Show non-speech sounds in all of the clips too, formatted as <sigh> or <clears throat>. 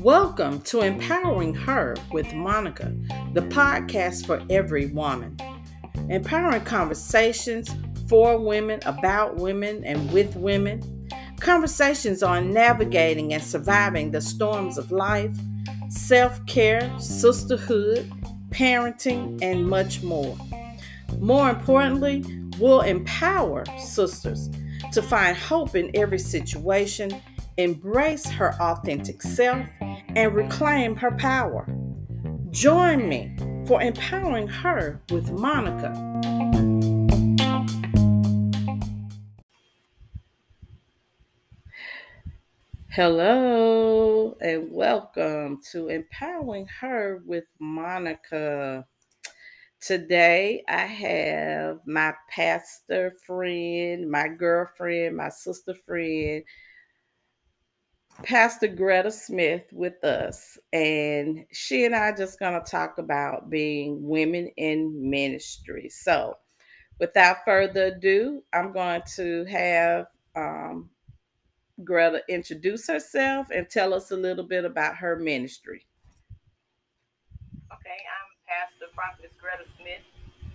Welcome to Empowering Her with Monica, the podcast for every woman. Empowering conversations for women, about women, and with women. Conversations on navigating and surviving the storms of life, self care, sisterhood, parenting, and much more. More importantly, we'll empower sisters to find hope in every situation, embrace her authentic self, and reclaim her power. Join me for empowering her with Monica. Hello, and welcome to Empowering Her with Monica. Today, I have my pastor friend, my girlfriend, my sister friend, Pastor Greta Smith with us, and she and I are just going to talk about being women in ministry. So, without further ado, I'm going to have um, Greta introduce herself and tell us a little bit about her ministry. Okay, I'm Pastor Prophetess Greta Smith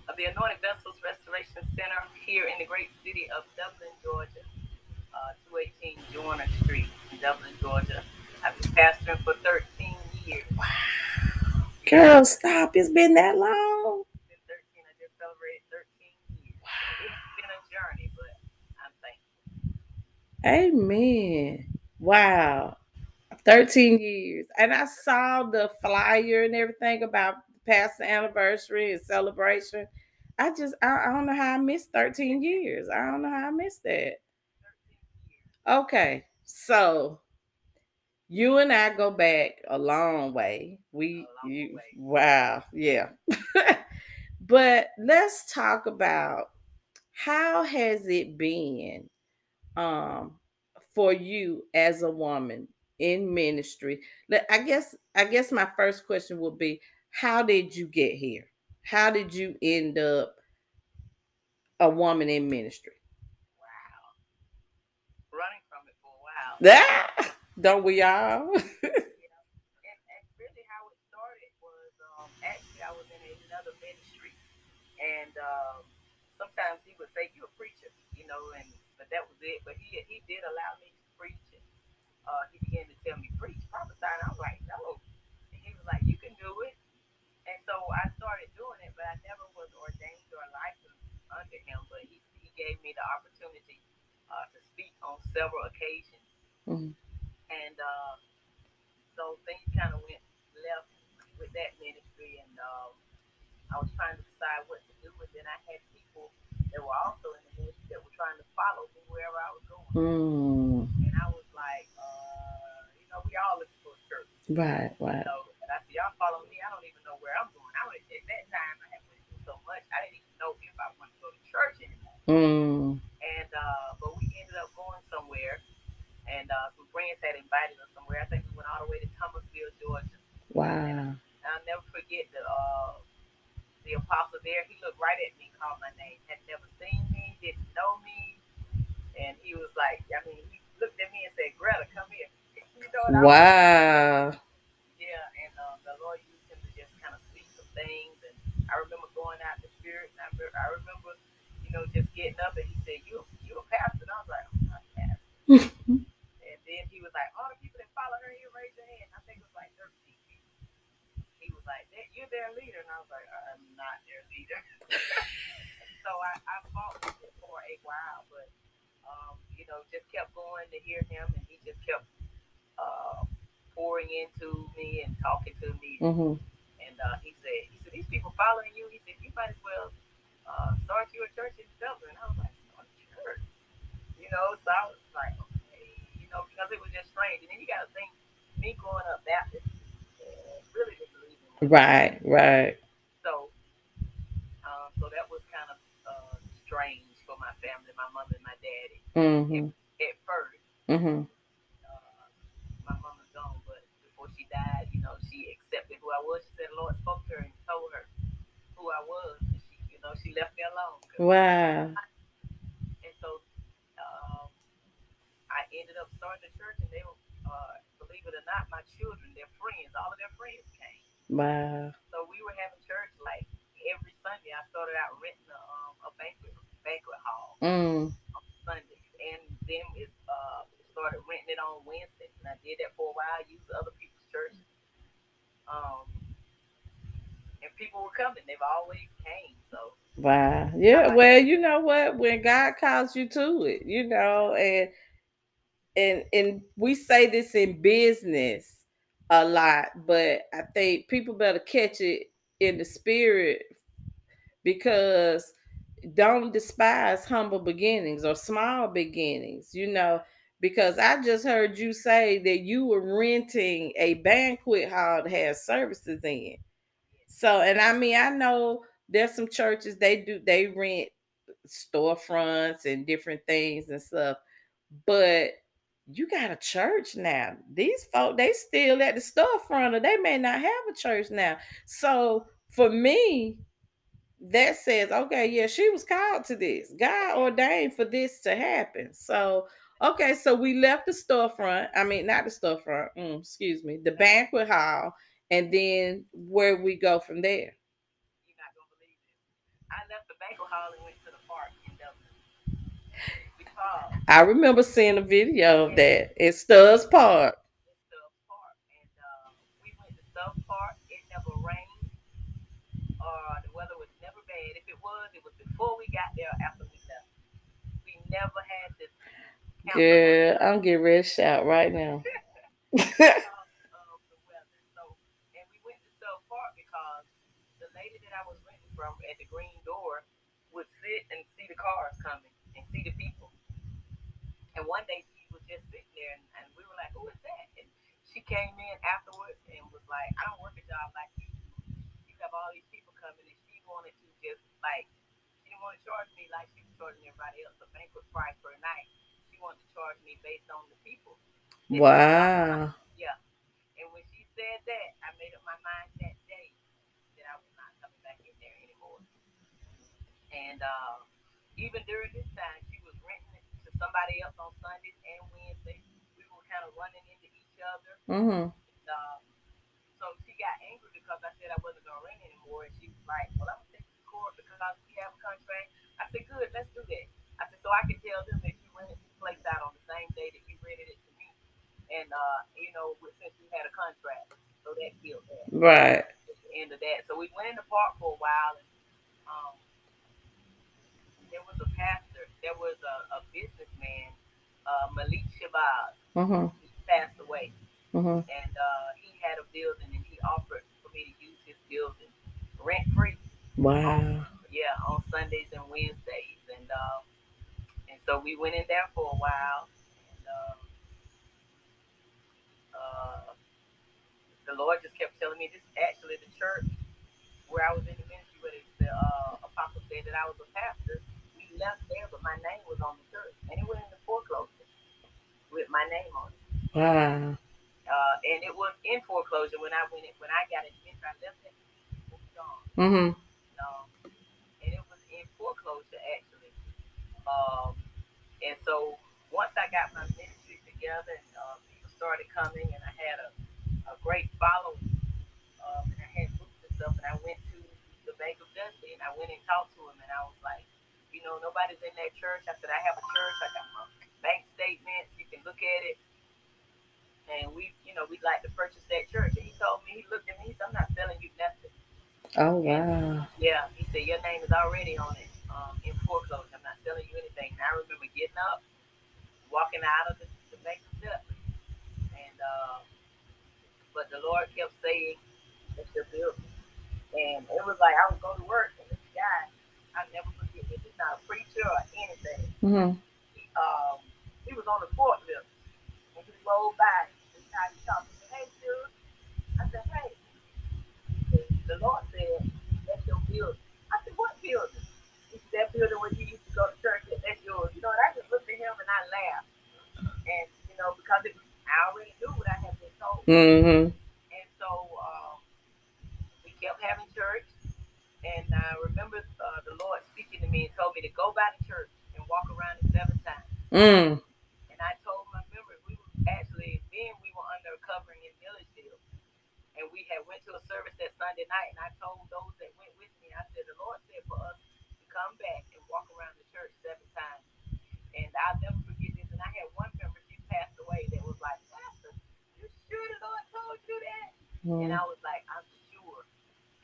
of the Anointed Vessels Restoration Center here in the great city of Dublin, Georgia, uh, 218 Joyner Street. Dublin, Georgia. I've been pastoring for 13 years. Wow. Girl, stop. It's been that long. It's been 13. I just celebrated 13 years. Wow. It's been a journey, but I'm thankful. Amen. Wow. 13 years. And I saw the flyer and everything about past the anniversary and celebration. I just, I, I don't know how I missed 13 years. I don't know how I missed that. Okay. So you and I go back a long way. We long you way. wow, yeah. <laughs> but let's talk about how has it been um for you as a woman in ministry. I guess I guess my first question would be how did you get here? How did you end up a woman in ministry? <laughs> Ah, don't we all? <laughs> and, really how it started was um, actually I was in another ministry, and um, sometimes he would say, "You're a preacher," you know, and but that was it. But he he did allow me to preach, and uh, he began to tell me preach, prophesy, and I was like, "No," and he was like, "You can do it," so I started doing it, but I never was ordained or licensed under him. But he he gave me the opportunity uh, to speak on several occasions. Mm-hmm. And uh, so things kind of went left with that ministry, and um, I was trying to decide what to do. And then I had people that were also in the ministry that were trying to follow me wherever I was going. Mm. And I was like, uh, you know, we all looking for a church. Right, right. So, and I said, y'all follow me. I don't even know where I'm going. I was, at that time, I had went through so much, I didn't even know if I wanted to go to church anymore. Mm. And uh, but we ended up going somewhere and uh, some friends had invited us somewhere. I think we went all the way to Thomasville, Georgia. Wow. And I'll never forget the uh, the apostle there. He looked right at me, called my name, had never seen me, didn't know me, and he was like, I mean, he looked at me and said, "Greta, come here." <laughs> You know wow. Yeah, and uh, the Lord used him to just kind of speak some things, and I remember going out in the spirit, and I, I remember, you know, just getting up, and he said, "You, you a pastor?" And I was like, "I'm not a pastor." <laughs> And then he was like, all the people that follow her here, raise your hand. I think it was like 13 people. He was like, you're their leader. And I was like, I'm not their leader. <laughs> so I, I fought with it for a while, but, um, you know, just kept going to hear him. And he just kept uh, pouring into me and talking to me. Mm-hmm. And uh, he said, he said, these people following you. He said, you might as well uh, start you a church in Dublin. I was like, start a church. You know, so I was like, okay, you know, because it was just strange. And then you got to think, me growing up Baptist, uh, really didn't believe in Right, right. So, uh, so that was kind of uh, strange for my family, my mother and my daddy. Mm-hmm. At, at, first, mm-hmm. uh, my mama's gone, but before she died, you know, she accepted who I was. She said, the Lord spoke to her and told her who I was. And she, you know, she left me alone. Wow. And so started the church, and they were, uh, believe it or not, my children, their friends, all of their friends came. Wow. So we were having church like every Sunday. I started out renting a, um, a banquet banquet hall Mm. on Sundays, and then it uh, started renting it on Wednesdays, and I did that for a while. Used other people's churches, um, and people were coming. They've always came. So Wow. Yeah. Well, you know what? When God calls you to it, you know, and and and we say this in business a lot, but I think people better catch it in the spirit because don't despise humble beginnings or small beginnings, you know. Because I just heard you say that you were renting a banquet hall to have services in. So, and I mean, I know there's some churches they do they rent storefronts and different things and stuff, but you got a church now. These folk they still at the storefront, or they may not have a church now. So for me, that says, okay, yeah, she was called to this. God ordained for this to happen. So, okay, so we left the storefront. I mean, not the storefront. mm, excuse me, the banquet hall, and then where we go from there. you're not gonna believe this. I left the banquet hall and went to the park in Dublin. Because I remember seeing a video of that in Stubbs Park. Stubbs Park, and uh, we went to Stubbs Park. It never rained, or the weather was never bad. If it was, it was before we got there. or After we left, we never had to. count the Girl, I'm getting ready to shout right now. <laughs> because of the weather. So, and we went to Stubbs Park because the lady that I was renting from at the green door would sit and see the cars coming and see the people. And one day she was just sitting there, and, and we were like, "Who is that?" And she came in afterwards and was like, "I don't work a job like you. You have all these people coming." And she wanted to just like she didn't want to charge me like she was charging everybody else a banquet price per night. Wanted to charge me based on the people. she Wow. yeah. And when she said that, I made up my mind that day that I was not coming back in there anymore. And uh, even during this time, she was renting it to somebody else on Sundays and Wednesdays. We were kind of running into each other. Mm-hmm. And, um, so she got angry because I said I wasn't going to rent anymore. And she was like, well, I'm going to take you to court because we have a contract. I said, good, let's do that. I said, so I can tell them that you this place out on the same day that you rented it to me. And, uh, you know, since we had a contract. So that killed that Right. at the end of that. So we went in the park for a while, and um, there was a pastor, there was a, a businessman, uh, Malik Shabazz. Mm-hmm. He passed away, Mm-hmm. and uh, he had a building, and he offered for me to use his building rent free. Wow. Yeah, on Sundays and Wednesdays, and and so we went in there for a while, and um, uh, the Lord just kept telling me this. is Actually, the church where I was in the ministry, where the, the uh, apostle said that I was a pastor, we left there, but my name was on the church, and it went into foreclosure with my name on it. Wow. Uh, and it was in foreclosure when I went in, when I got it. I left it. Was. Mm-hmm. um, and it was in foreclosure actually. Um, and so once I got my ministry together, and uh, people started coming, and I had a, a great following, um, and I had groups and stuff, and I went to the Bank of Dudley, and I went and talked to him, and I was like, you know, nobody's in that church. I said, I have a church. I got my bank statements. You can look at it. And we, you know, we'd like to purchase that church. And he told me, he looked at me, he said, I'm not selling you nothing. Oh wow. Yeah, he said your name is already on it um, in foreclosure. I'm not selling you anything. And I remember getting up, walking out of the, the bank of Dudley, and uh, but the Lord kept saying, "It's your building," and it was like I would go to work, and this guy, I never forget this. He's not a preacher or anything. Mm-hmm. He um he was on the forklift, and he rolled by. This time he talked. He said, "Hey, dude," I said, "Hey." The Lord said, "That's your building." I said, "What building?" He said, "That building where you used to go to church. at, That's yours." You know, and I just looked at him and I laughed, and you know, because it, I already knew what I had been told, Mm-hmm. and so um, we kept having church. And I remember uh, the Lord speaking to me and told me to go by the church and walk around it seven times. Mm. And I told my members we were church seven times. And I'll never forget this. And I had one member, she passed away, that was like, Pastor, you sure the Lord told you that? Mm. And I was like, I'm sure.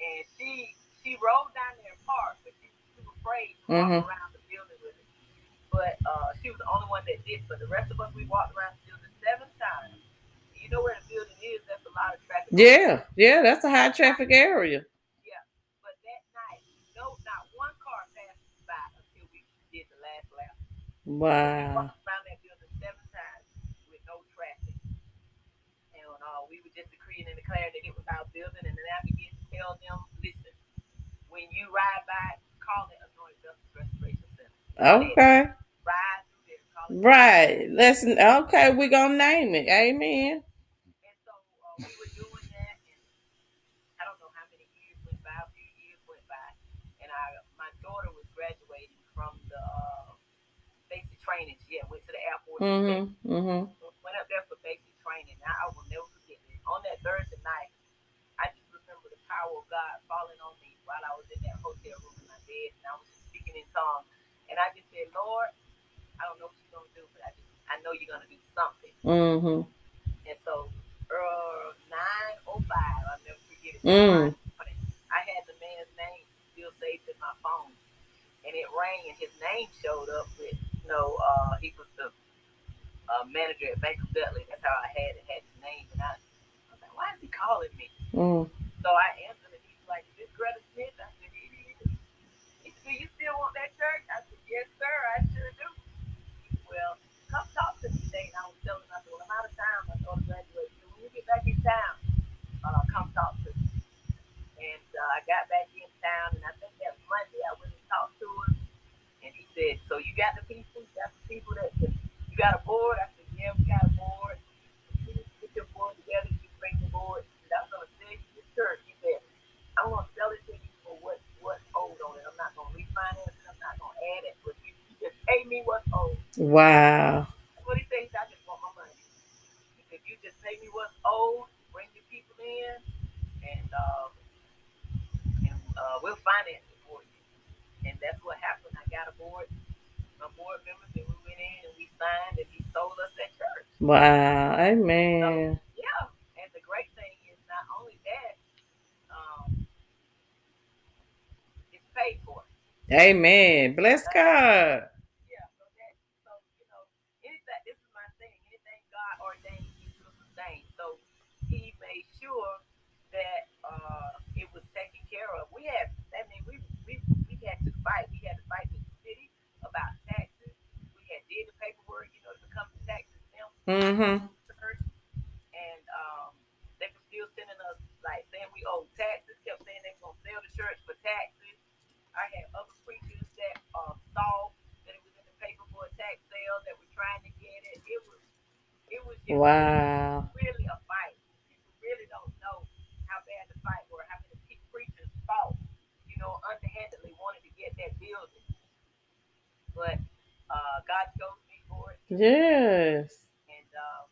And she she rolled down there and parked, but she was too afraid to walk Mhm. around the building with it. But uh, she was the only one that did. But the rest of us, we walked around the building seven times. You know where the building is? That's a lot of traffic. Yeah, yeah, that's a high traffic area. Yeah, But that night, no, not one car passed by until we did the last lap. We Wow. walked around that building seven times with no traffic. And uh, we were just decreeing and declaring that it was our building. And then I began to tell them, listen, when you ride by, call it Anointed Justice Restoration Center. Okay. Ride through there, call it. Right. Let's okay, we're gonna name it. Amen. And so uh, we were doing that, and I don't know how many years went by. A few years went by, and I, my daughter was graduating from the uh, basic training. She had went to the Air Force. Mm-hmm. Mm-hmm. went up there for basic training. Now I will never forget it. On that Thursday night, I just remember the power of God falling on me while I was in that hotel room in my bed, and I was just speaking in tongues. And I just said, Lord, I don't know what you're gonna do, but I just I know you're gonna do something. Mm-hmm. And so, uh, nine oh five, I'll never forget it. Mm. I had the man's name still saved in my phone, and it rang, and his name showed up with, you know, uh, he was the uh, manager at Bank of Dudley. That's how I had it, had his name, and I, I was like, why is he calling me? Mm. So I answered, and he's like, is this Greta Smith? I said, it is. He said, do you still want that church? I said, yes, sir, I sure do. Well, come talk to me today. And I was telling him, I said, well, I'm out of town. My daughter graduated. So when you get back in town, uh, come talk to me. And uh, I got back in town, and I think that Monday I went and talked to him. And he said, so you got the people? You got the people that, you got a board? I said, yeah, we got a board. You just Get your board together, you bring the board. He said, I'm going to sell you this church. He said, I'm going to sell it to you for what, what's owed on it. I'm not going to refinance it. I'm not going to add it. But you, you just pay me what's owed. Wow. That's what he said. He said, I just want my money. He said, you just pay me what's owed, bring your people in, and, uh, and uh, we'll finance it for you. And that's what happened. I got a board, my board members, and we went in and we signed, and he sold us that church. Wow. Amen. Yeah. And the great thing is not only that, um, it's paid for. Amen. Bless God. Yeah, so that so you know, anything this is my thing, anything God ordained he will sustain. So he made sure that uh it was taken care of. We had I mean we we we had to fight. We had to fight with the city about taxes. We had did the paperwork, you know, to become the tax exempt Mm-hmm. church. And um they were still sending us like saying we owed taxes, kept saying they were gonna sell the church for taxes. I had other saw that it was in the paper for a tax sale that were trying to get it. It was it was just Wow. really a fight. People really don't know how bad the fight were, how many preachers fought, you know, underhandedly wanted to get that building. But uh, God chose me for it. Yes. And um,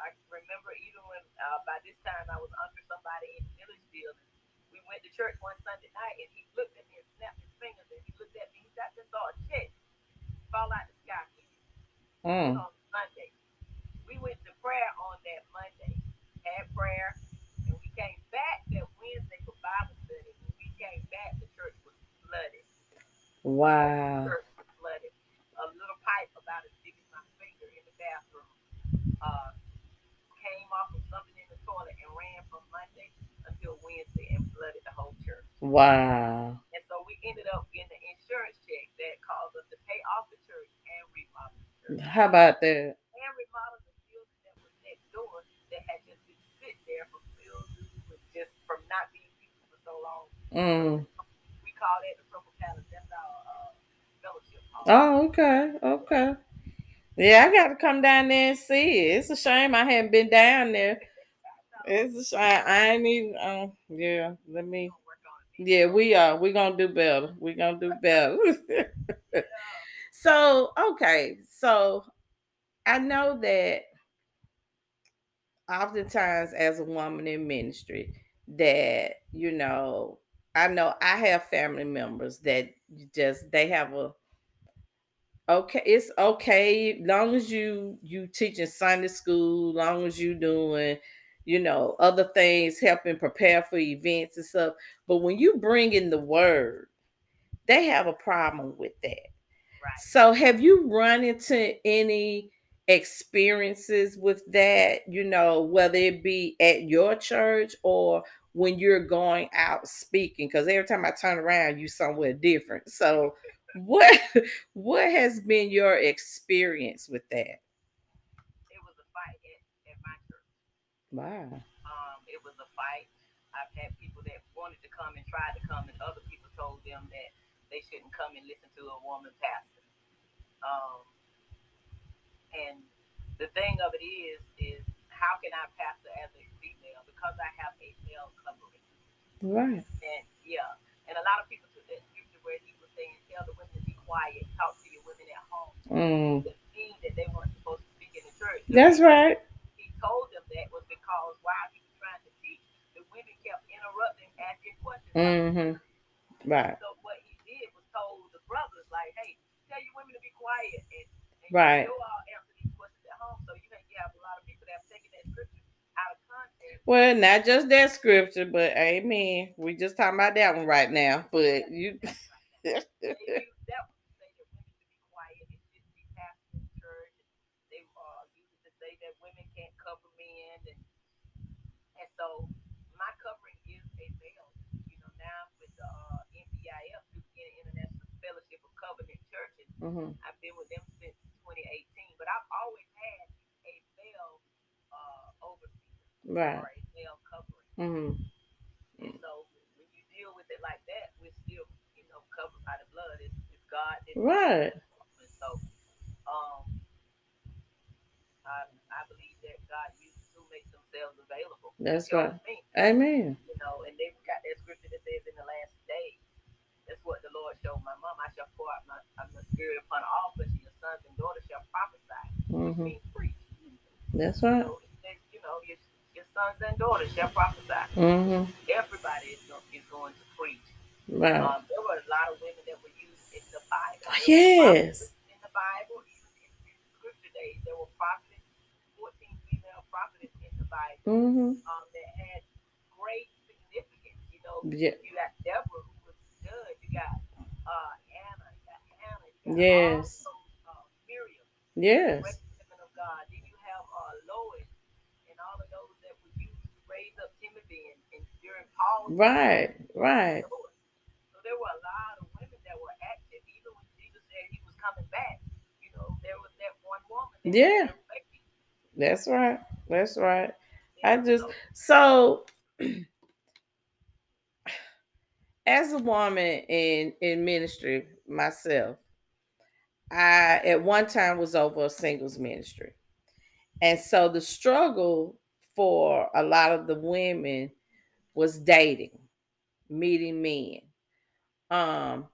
I remember even when uh, by this time I was under somebody in the village building. We went to church one Sunday night and he looked at me and snapped his fingers and he looked at me. He said, I just saw a check fall out the sky Mm. on Sunday. We went to prayer on that Monday, had prayer, and we came back that Wednesday for Bible study. When we came back, the church was flooded. Wow. church was flooded. A little pipe about as big as my finger in the bathroom uh, came off of something in the toilet and ran from Monday until Wednesday and flooded the whole church. Wow. And so we ended up getting an insurance check that caused us to pay off the church and remodel the church. How about that? And remodel the building that was next door that had just been sitting there with just from not being used for so long. Mm. We call that the Purple Palace. That's our uh, fellowship hall. Oh, okay. Okay. Yeah, I got to come down there and see it. It's a shame I haven't been down there. It's a shame. I ain't even. Um, yeah, let me. Work on it. Yeah, we are. We're gonna do better. We're gonna do better. <laughs> so, okay. So I know that oftentimes as a woman in ministry, that you know, I know I have family members that you just they have a okay it's okay long as you you teaching sunday school long as you doing you know other things helping prepare for events and stuff. But when you bring in the word they have a problem with that. Right. so have you run into any experiences with that you know whether it be at your church or when you're going out speaking? Because every time i turn around you're somewhere different. So <laughs> what <laughs> what has been your experience with that It was a fight at, at my church. Wow Um, it was a fight. I've had people that wanted to come and tried to come, and other people told them that they shouldn't come and listen to a woman pastor. Um, and the thing of it is, is how can I pastor as a female because I have a male covering? right And yeah, and a lot of people took that scripture where he was saying, "Tell the women to be quiet, talk to your women at home." mm, The thing that they weren't supposed to speak in the church. That's right He told them that was because while he was trying to teach, the women kept interrupting, asking questions. mm-hmm right So what he did was told the brothers, like, "Hey, tell your women to be quiet and, and Right. you all answer these questions at home." So you, you have a lot of people that have taken that scripture out of context. well not just that scripture but amen we just talking about that one right now but you <laughs> <laughs> They use that one to say that women should be quiet and shouldn't be pastoring the church. And they uh, use it to say that women can't cover men, and and so my covering is a veil. You know, now with the uh, NBIF, New International Fellowship of Covenant Churches, Mhm, I've been with them since 2018, but I've always had a veil uh, overseer right or a male covering. hmm And so when you deal with it like that, we're still, you know, covered by the blood. It's, it's God that Right. And so, um, I, I believe that God uses who makes themselves available. That's You know right. I mean? amen You know, and they've got that scripture that says in the last days. That's what the Lord showed my mom. I shall pour out my, my spirit upon all flesh, and your sons and daughters shall prophesy, which hmm means preach. that's right and, you know your, your sons and daughters shall prophesy. Mm-hmm. Everybody is, is going to preach. right Um, there were a lot of women that were used in the Bible. Oh, yes. prophets In the Bible, even in, in scripture days, there were prophets, 14 female prophets in the Bible hmm um, that had great significance. You know, Yeah. you got Deborah, who was the judge. You got uh, Anna, you got Hannah, you got Yes. Miriam, yes right right So there were a lot of women that were active, even when Jesus said he was coming back. You know, there was that one woman. That Yeah. that's right that's right you I just so <clears throat> as a woman in in ministry myself, I at one time was over a singles ministry. And so the struggle for a lot of the women was dating, meeting men. Um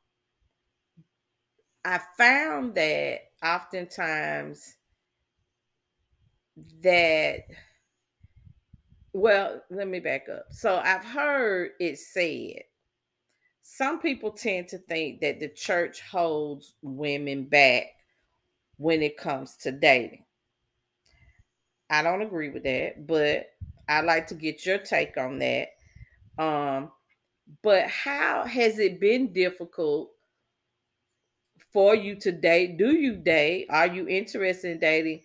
I found that oftentimes that well, let me back up. So I've heard it said some people tend to think that the church holds women back when it comes to dating. I don't agree with that, but I'd like to get your take on that. Um, but how has it been difficult for you to date? Do you date? Are you interested in dating?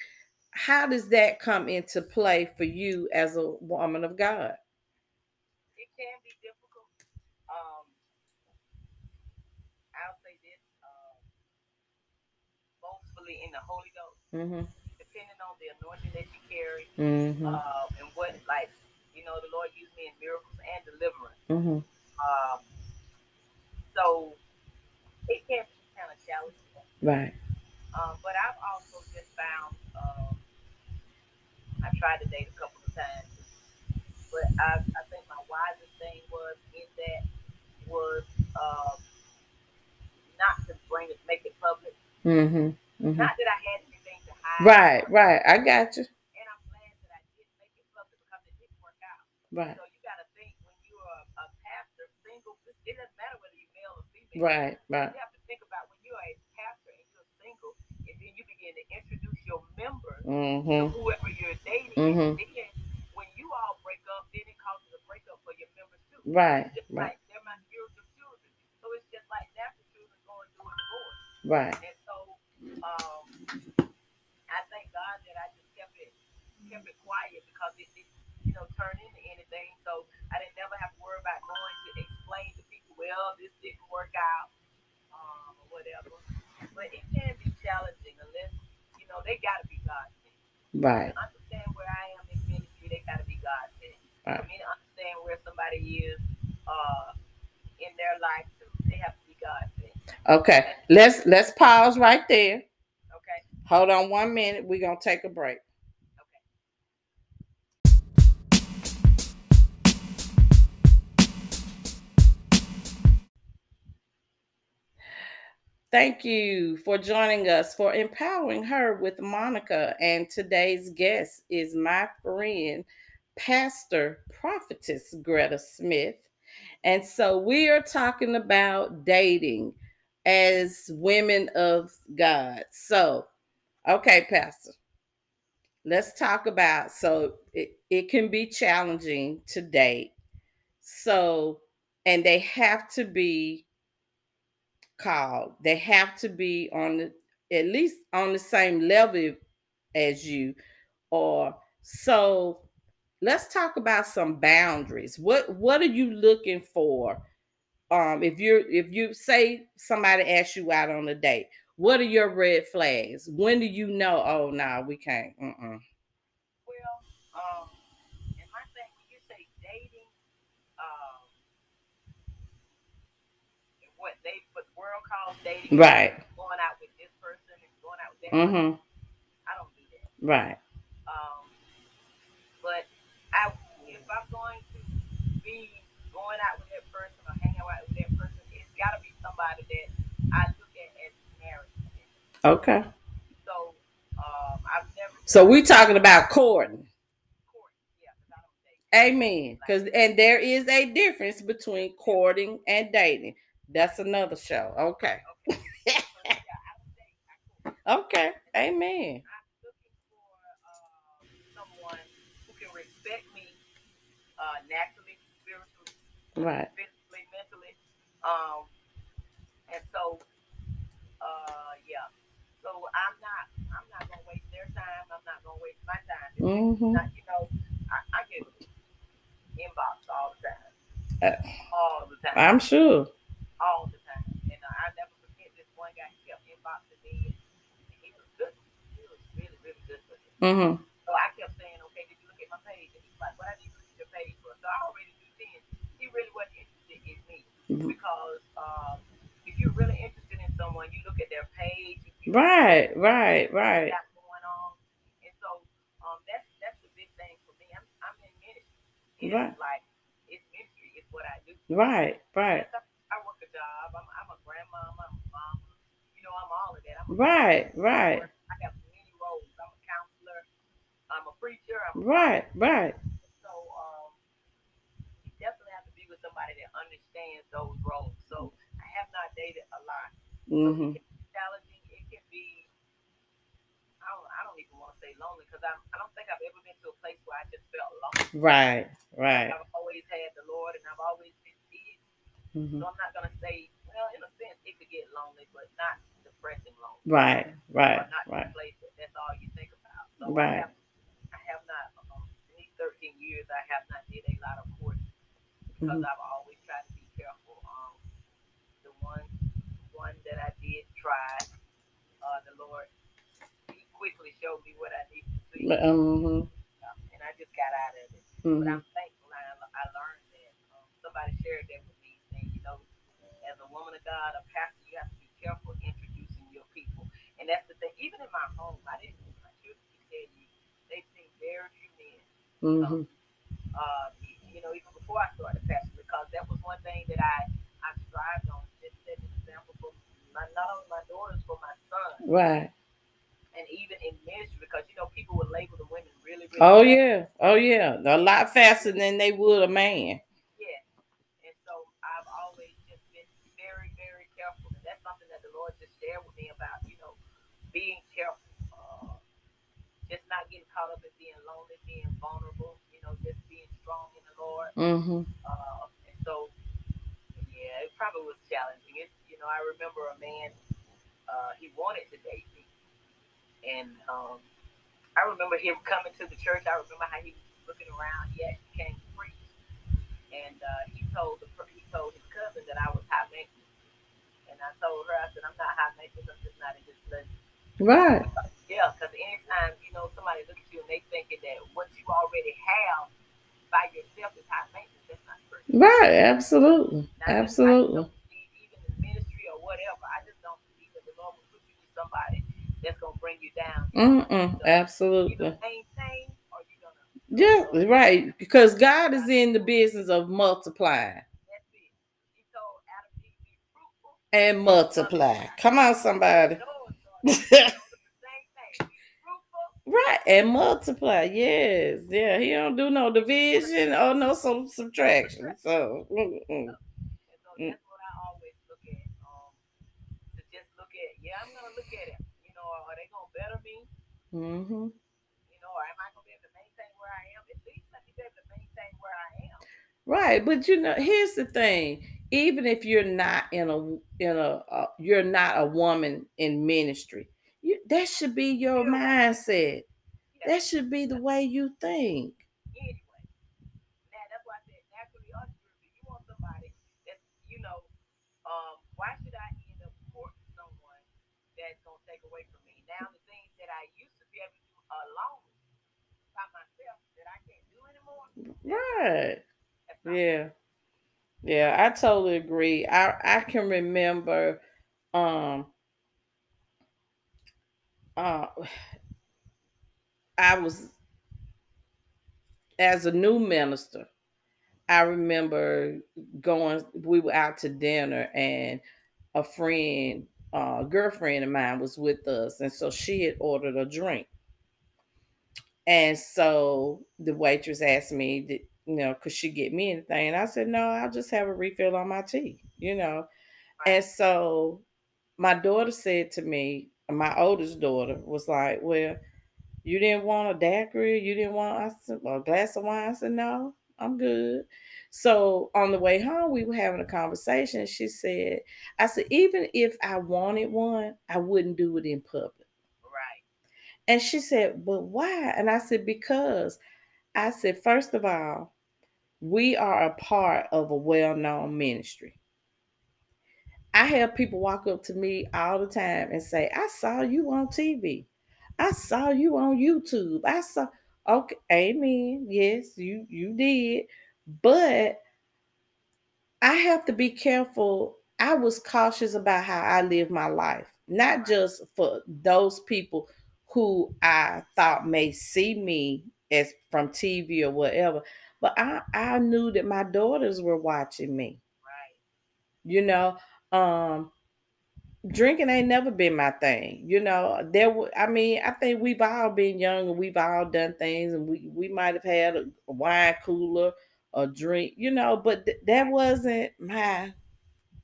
How does that come into play for you as a woman of God? it can be difficult. Um, I'll say this, um, in the Holy Ghost, Mm-hmm. depending on the anointing that you carry, Mm-hmm. uh, and what, like, you know, the Lord used me in miracles and deliverance. Mm-hmm. Um, so it can be kind of challenging. Right. Um, but I've also just found um, I tried to date a couple of times, but I, I think my wisest thing was in that was um, not to bring it, make it public. Mm-hmm. Mm-hmm. Not that I had anything to hide. Right, right. I got you. And I'm glad that I didn't make it public because it didn't work out. Right, So you got to think when you are a pastor, single, it doesn't matter whether you're male or female. right, right. You have to think about when you are a pastor and you're single, and then you begin to introduce your members Mm-hmm. To whoever you're dating. Mhm. And then when you all break up, then it causes a breakup for your members too. Right. Just Right. like they're my spiritual children. So it's just like natural children going through a divorce. Right. And um, I thank God that I just kept it kept it quiet because it didn't, you know, turn into anything. So I didn't never have to worry about going to explain to people, well, this didn't work out, um, or whatever. But it can be challenging unless, you know, they gotta be God sent. Right. To understand where I am in ministry, they gotta be God sent. Right. For me to understand where somebody is uh in their life they have to be God. Okay. Let's let's pause right there. Hold on one minute. We're gonna take a break. Thank you for joining us for empowering her with Monica. And today's guest is my friend, Pastor Prophetess Greta Smith. And so we are talking about dating as women of God. So, okay, Pastor, let's talk about so it, it can be challenging to date. So, and they have to be called. They have to be on the at least on the same level as you or so let's talk about some boundaries. What what are you looking for? Um if you're if you say somebody asks you out on a date, what are your red flags? When do you know oh no, we can't. Mm-mm. Well, um, and my thing when you say dating, um, what they what the world calls dating, Right. Going out with this person and going out with that. Mm-hmm. person, I don't do that. Right. Um, but I, if I'm going to be going out with that person or hanging out with that person, it's got to be somebody that I look at as married. Okay. So, um, I've never. So we talking about courting. court, yeah, 'cause I don't date. Amen. Because and there is a difference between courting and dating. That's another show. Okay. Okay. So, yeah, I don't date. I court. Okay. Amen. I'm looking for uh, someone who can respect me uh, naturally, spiritually, Right. physically, mentally. Um, and so, uh, yeah. So I'm not, I'm not gonna waste their time. I'm not gonna waste my time. Mm-hmm. Not, you know, I, I get inbox all the time, Uh, all the time, I'm sure. all the time. And uh, I never forget this one guy. He kept inboxing me, and he was good. He was really, really good for me. Mm-hmm. So I kept saying, okay, did you look at my page? And he's like, what I need to look at your page for? So I already knew then he really wasn't interested in me because um, if you're really interested in someone, you look at their page, Right. Right. Right. they got going on, and so um, that's that's the big thing for me. I'm I'm in ministry. It's Right. like it's ministry. It's what I do. Right. Right. Yes, I, I work a job. I'm I'm a grandmama. I'm a mom. You know, I'm all of that. I'm a Right. Right. I have many roles. I'm a counselor. I'm a preacher. I'm a Right. Right. So um, you definitely have to be with somebody that understands those roles. So I have not dated a lot. So Mm-hmm. it can be challenging. It can be. I don't. I don't even want to say lonely because I. I don't think I've ever been to a place where I just felt alone. Right. Right. I've always had the Lord, and I've always been busy. Mm-hmm. So I'm not gonna say. Well, in a sense, it could get lonely, but not depressing lonely. Right. Right. Not Right. place that that's all you think about. So Right. I have, I have not. Um, in these 13 years, I have not did a lot of courting because Mhm. I've always tried to be careful. Um, the one one that I did try, uh, the Lord, He quickly showed me what I needed to see, Mm-hmm. uh, and I just got out of it. But Mm-hmm. I'm thankful. I, I learned. Um, somebody shared that with me, saying, you know, as a woman of God, a pastor, you have to be careful introducing your people, and that's the thing. Even in my home, I didn't. My children can tell you, they see very few men Mm-hmm. uh, you know, even before I started pastor, because that was one thing that I I strived on, just set an example for my not only my daughters, but my son, Right. and even in ministry, because you know people would label the women really, really. Oh bad. yeah. Oh yeah. A lot faster than they would a man. Yes. And so I've always just been very, very careful, and that's something that the Lord just shared with me about, you know, being careful uh, just not getting caught up in being lonely, being vulnerable, you know, just being strong in the Lord. Mm-hmm. Uh, and so, yeah, it probably was challenging. It's, you know, I remember a man, uh, he wanted to date me. And um, I remember him coming to the church. I remember how he was looking around. He actually came to preach. And uh, he told the he told his cousin that I was high maintenance. And I told her, I said, I'm not high maintenance. I'm just not in his blood. Right. Yeah, because anytime you know somebody look at you and they thinking that what you already have by yourself is high maintenance, that's not true. Right. Absolutely. Now, Absolutely. believe even in ministry or whatever. I just don't believe that the Lord will put you with somebody that's gonna bring you down. Mm-mm. So, Absolutely. Maintain or you're gonna. Yeah. Right. Because God is in the business of multiplying That's it. He told Adam and Eve, be fruitful. and multiply. Come on, somebody. <laughs> Right, and multiply. Yes, yeah. He don't do no division or no some subtraction. So, mm-mm. And so Mm. that's what I always look at. Um, to just look at, yeah, I'm gonna look at it. You know, are they gonna better me? hmm You know, or am I gonna be able to maintain where I am? At least let me be able to maintain where I am. right. But you know, here's the thing: even if you're not in a in a uh, you're not a woman in ministry, you that should be your mindset. That should be the way you think. Anyway, now that's why I said naturally or you want somebody that's, you know, um, why should I end up courting someone that's gonna take away from me? Now the things that I used to be able to do alone by myself that I can't do anymore. Right. Yeah. Yeah, I totally agree. I I can remember um uh <sighs> I was as a new minister. I remember going we were out to dinner and a friend uh girlfriend of mine was with us and so she had ordered a drink. And so the waitress asked me, you know, could she get me anything? And I said, no, I'll just have a refill on my tea, you know. And so my daughter said to me, my oldest daughter was like, Well, you didn't want a daiquiri, you didn't want said, a glass of wine. I said, No, I'm good. So on the way home, we were having a conversation. She said, I said, even if I wanted one, I wouldn't do it in public. right. And she said, But why? And I said, Because I said, First of all, we are a part of a well known ministry. I have people walk up to me all the time and say, I saw you on TV. I saw you on YouTube. I saw okay, amen. Yes, you you did. But I have to be careful. I was cautious about how I live my life, not just for those people who I thought may see me as from TV or whatever, but I, I knew that my daughters were watching me. Right. You know, um, drinking ain't never been my thing. You know, there. I mean, I think we've all been young and we've all done things, and we we might have had a, a wine cooler, a drink, you know, but th- that wasn't my.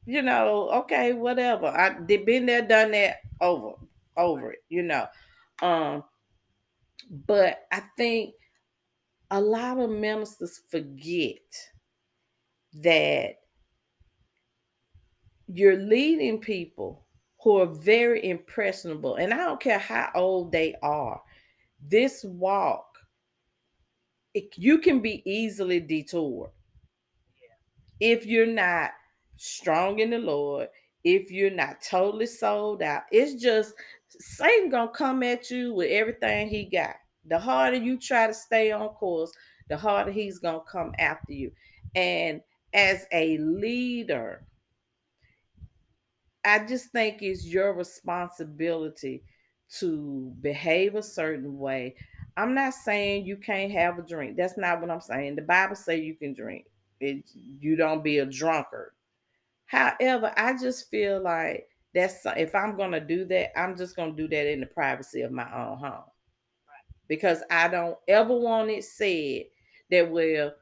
You know, okay, whatever. I did been there, done that, over, over it. You know, um, but I think a lot of ministers forget that you're leading people who are very impressionable and i don't care how old they are this walk it, you can be easily detoured. If you're not strong in the lord if you're not totally sold out it's just satan gonna come at you with everything he got the harder you try to stay on course the harder he's gonna come after you and as a leader I just think it's your responsibility to behave a certain way. I'm not saying you can't have a drink. That's not what I'm saying. The Bible say you can drink. It, you don't be a drunkard. However, I just feel like that's if I'm gonna do that, I'm just gonna do that in the privacy of my own home. Because I don't ever want it said that well,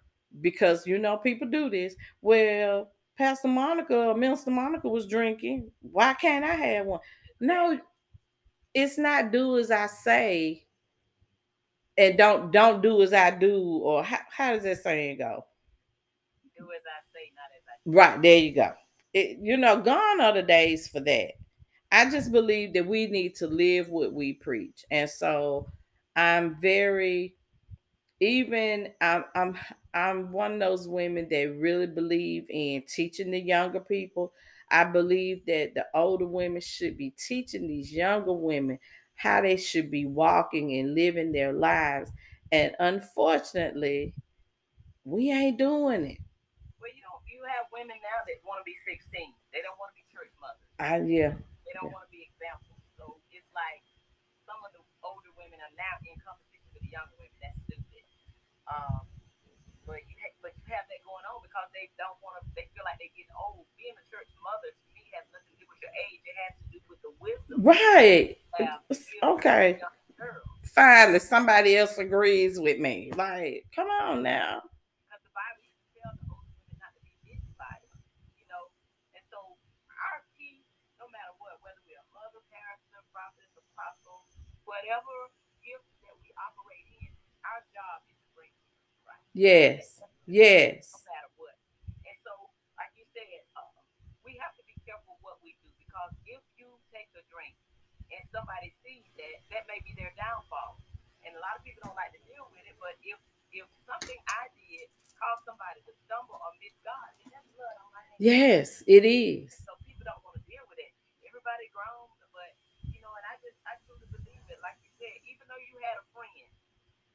because you know people do this. Well, Pastor Monica or Minister Monica was drinking. Why can't I have one? No, it's not do as I say. and don't don't do as I do, or how, how does that saying go? Do as I say, not as I do. Right there, you go. It, you know, gone are the days for that. I just believe that we need to live what we preach, and so I'm very even I'm I'm I'm one of those women that really believe in teaching the younger people. I believe that the older women should be teaching these younger women how they should be walking and living their lives. And unfortunately, we ain't doing it. Well, you know, you have women now that want to be 16. They don't want to be church mothers. I yeah. They don't Yeah. want to be examples. So it's like some of the older women are now in competition with the younger women. That's stupid. Um, but you ha- but you have that going on because they don't want to. They feel like they're getting old. Being a church mother to me has nothing to do with your age. It has to do with the wisdom. Right. you have to give Okay. a young girl. Finally, somebody else agrees with me. Like, come on now. because Yes. Yes. No matter what. And so, like you said, uh, we have to be careful what we do because if you take a drink and somebody sees that, that may be their downfall. And a lot of people don't like to deal with it, but if if something I did caused somebody to stumble or miss God, then that's blood on my hands. Yes, it is. So people don't want to deal with it. Everybody grown, but you know, and I just I truly believe it. Like you said, even though you had a friend,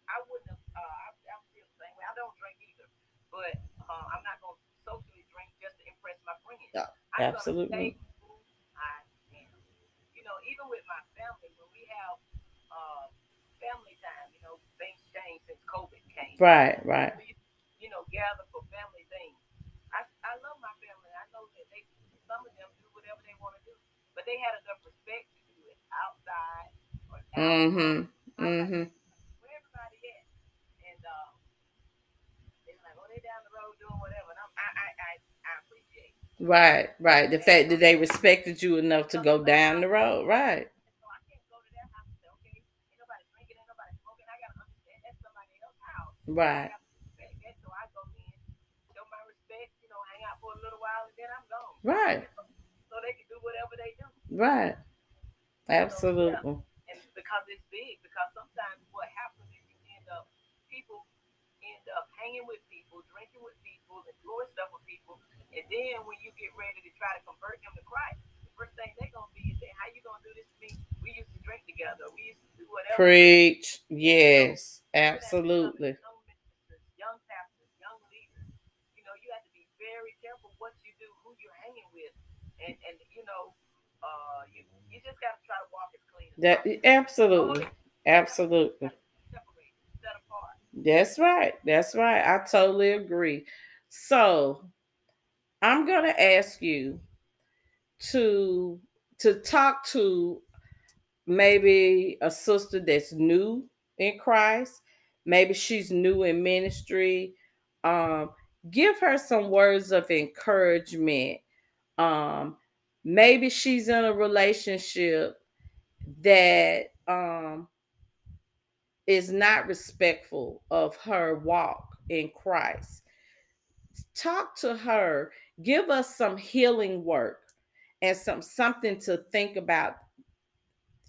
I wouldn't have. Uh, I, I feel the same way. I don't drink either, but uh, I'm not gonna socially drink just to impress my friends. Yeah, I'm absolutely. I am. You know, even with my family, when we have uh, family time, you know, things change since COVID came Right, right. we, you know, gather for family things. I, I love my family. I know that they some of them do whatever they want to do, but they had enough respect to do it outside or out. Mm-hmm. Mm-hmm. where everybody at? And um, they're like, oh, they down the road doing whatever. And I'm, I, I, I, I appreciate. it. Right, right. The fact that they respected you enough to go down the road. Right. And so I can't go to their house and say, okay, ain't nobody drinking, ain't nobody smoking. I gotta understand that's somebody else's house. Right. I have to respect that, so I go in, show my respect, you know, hang out for a little while, and then I'm gone. Right. So they can do whatever they do. Right. Absolutely. And because it's big, because sometimes what happens is you end up, people end up hanging with people, drinking with people, and doing stuff with people. And then when you get ready to try to convert them to Christ, the first thing they're going to be is saying, How you going to do this to me? We used to drink together. We used to do whatever. Preach. Yes. As Absolutely. Young pastors, young leaders, you know, you have to be very careful what you do, who you're hanging with, and and you know, uh, you you just got to try to walk as clean. As That possible. absolutely. Absolutely. That's right. That's right. I totally agree. So I'm gonna ask you to to talk to maybe a sister that's new in Christ. Maybe she's new in ministry. Um, give her some words of encouragement. Um, maybe she's in a relationship that um is not respectful of her walk in Christ. Talk to her, give us some healing work and some something to think about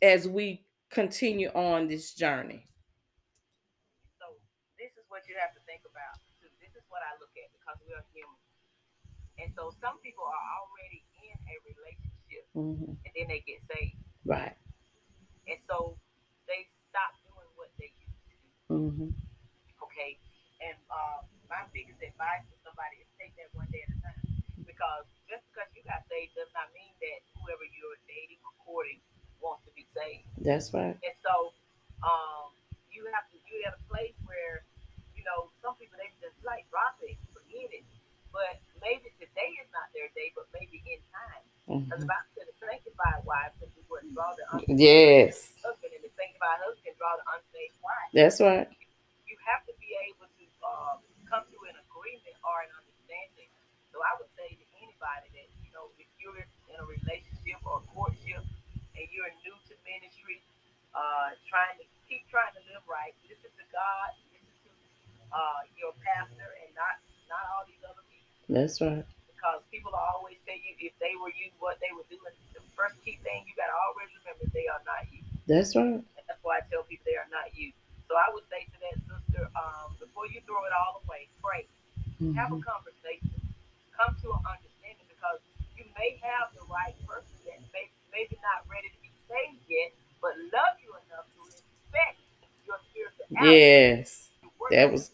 as we continue on this journey. So this is what you have to think about. This is what I look at because we are human. And so some people are already in a relationship Mhm. and then they get saved. Right. And so they stop doing what they used to do. hmm Okay. And uh, my biggest advice to somebody is take that one day at a time. Because just because you got saved does not mean that whoever you're dating or courting wants to be saved. That's right. And so um, you have to you at a place where, you know, some people they just like drop it, forget it. But maybe today is not their day, but maybe in time. Because Mhm. the Bible said the sanctified wife can do what draw the Yes and the sanctified husband can draw the unsaved wife. That's right. You have to be able to um, come to an agreement or an understanding. So I would say to anybody that, you know, if you're in a relationship or a courtship and you're new to ministry, uh, trying to keep trying to live right. Listen to God. Listen to uh, your pastor, and not not all these other people. That's right. Because people always tell you if they were you, what they would do. And the first key thing you got to always remember: they are not you. That's right. And that's why I tell people they are not you. So I would say to that sister, um, before you throw it all away, pray. Mm-hmm. Have a conversation. Come to an understanding because you may have the right person that may, maybe not ready to be saved yet, but love you enough to respect your spirituality. Yes. That was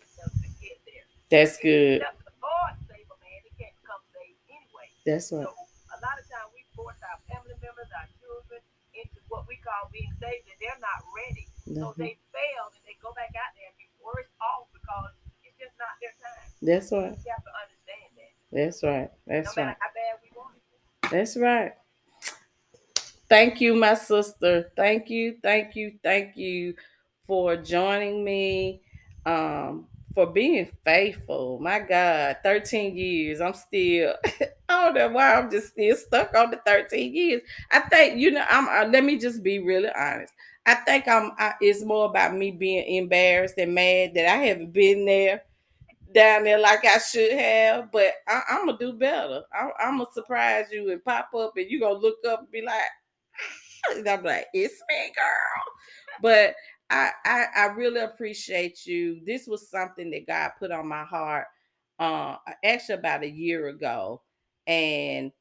that's good. That's right. So a lot of times we force our family members, our children into what we call being saved, and they're not ready. Mm-hmm. So they fail go back out there and be worse off because it's just not their time. That's right. You have to understand that. That's right. That's no right. how bad we want it. That's right. Thank you, my sister. Thank you, thank you, thank you for joining me. Um, for being faithful. My God, 13 years. I'm still, <laughs> I don't know why I'm just still stuck on the 13 years. I think, you know, I'm, uh, let me just be really honest. I think I'm, I, it's more about me being embarrassed and mad that I haven't been there down there like I should have, but I, am gonna do better. I, am gonna surprise you and pop up, and you gonna look up and be like, <laughs> and I'm like, it's me, girl. But I, I, I really appreciate you. This was something that God put on my heart uh actually about a year ago and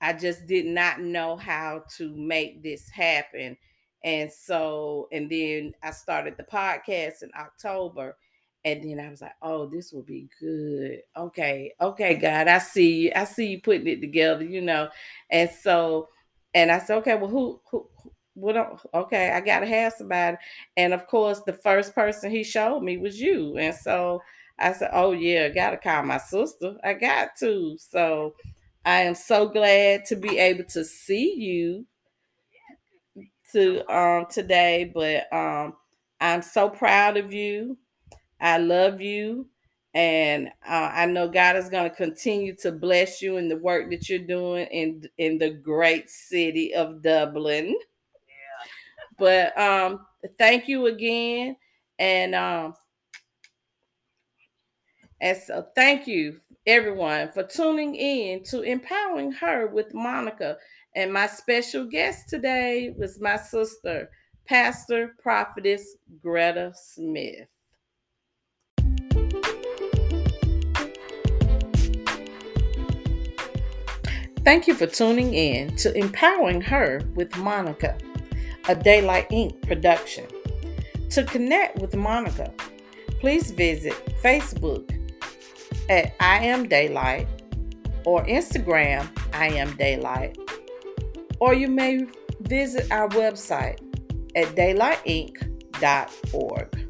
I just did not know how to make this happen. And so and then I started the podcast in October and then I was like, "Oh, this will be good." Okay. Okay, God, I see you. I see you putting it together, you know. And so and I said, "Okay, well who who what okay i gotta have somebody. And of course the first person he showed me was you. And so i said oh yeah gotta call my sister. I got to. So i am so glad to be able to see you to um today. But um i'm so proud of you. I love you. And uh, I know God is going to continue to bless you in the work that you're doing in in the great city of Dublin. But um, thank you again. And um, and so thank you everyone for tuning in to empowering her with Monica. And my special guest today was my sister, Pastor Prophetess Greta Smith. Thank you for tuning in to Empowering Her with Monica a Daylight Inc. production. To connect with Monica, please visit Facebook at I Am Daylight or Instagram I Am Daylight, or you may visit our website at daylightinc.org.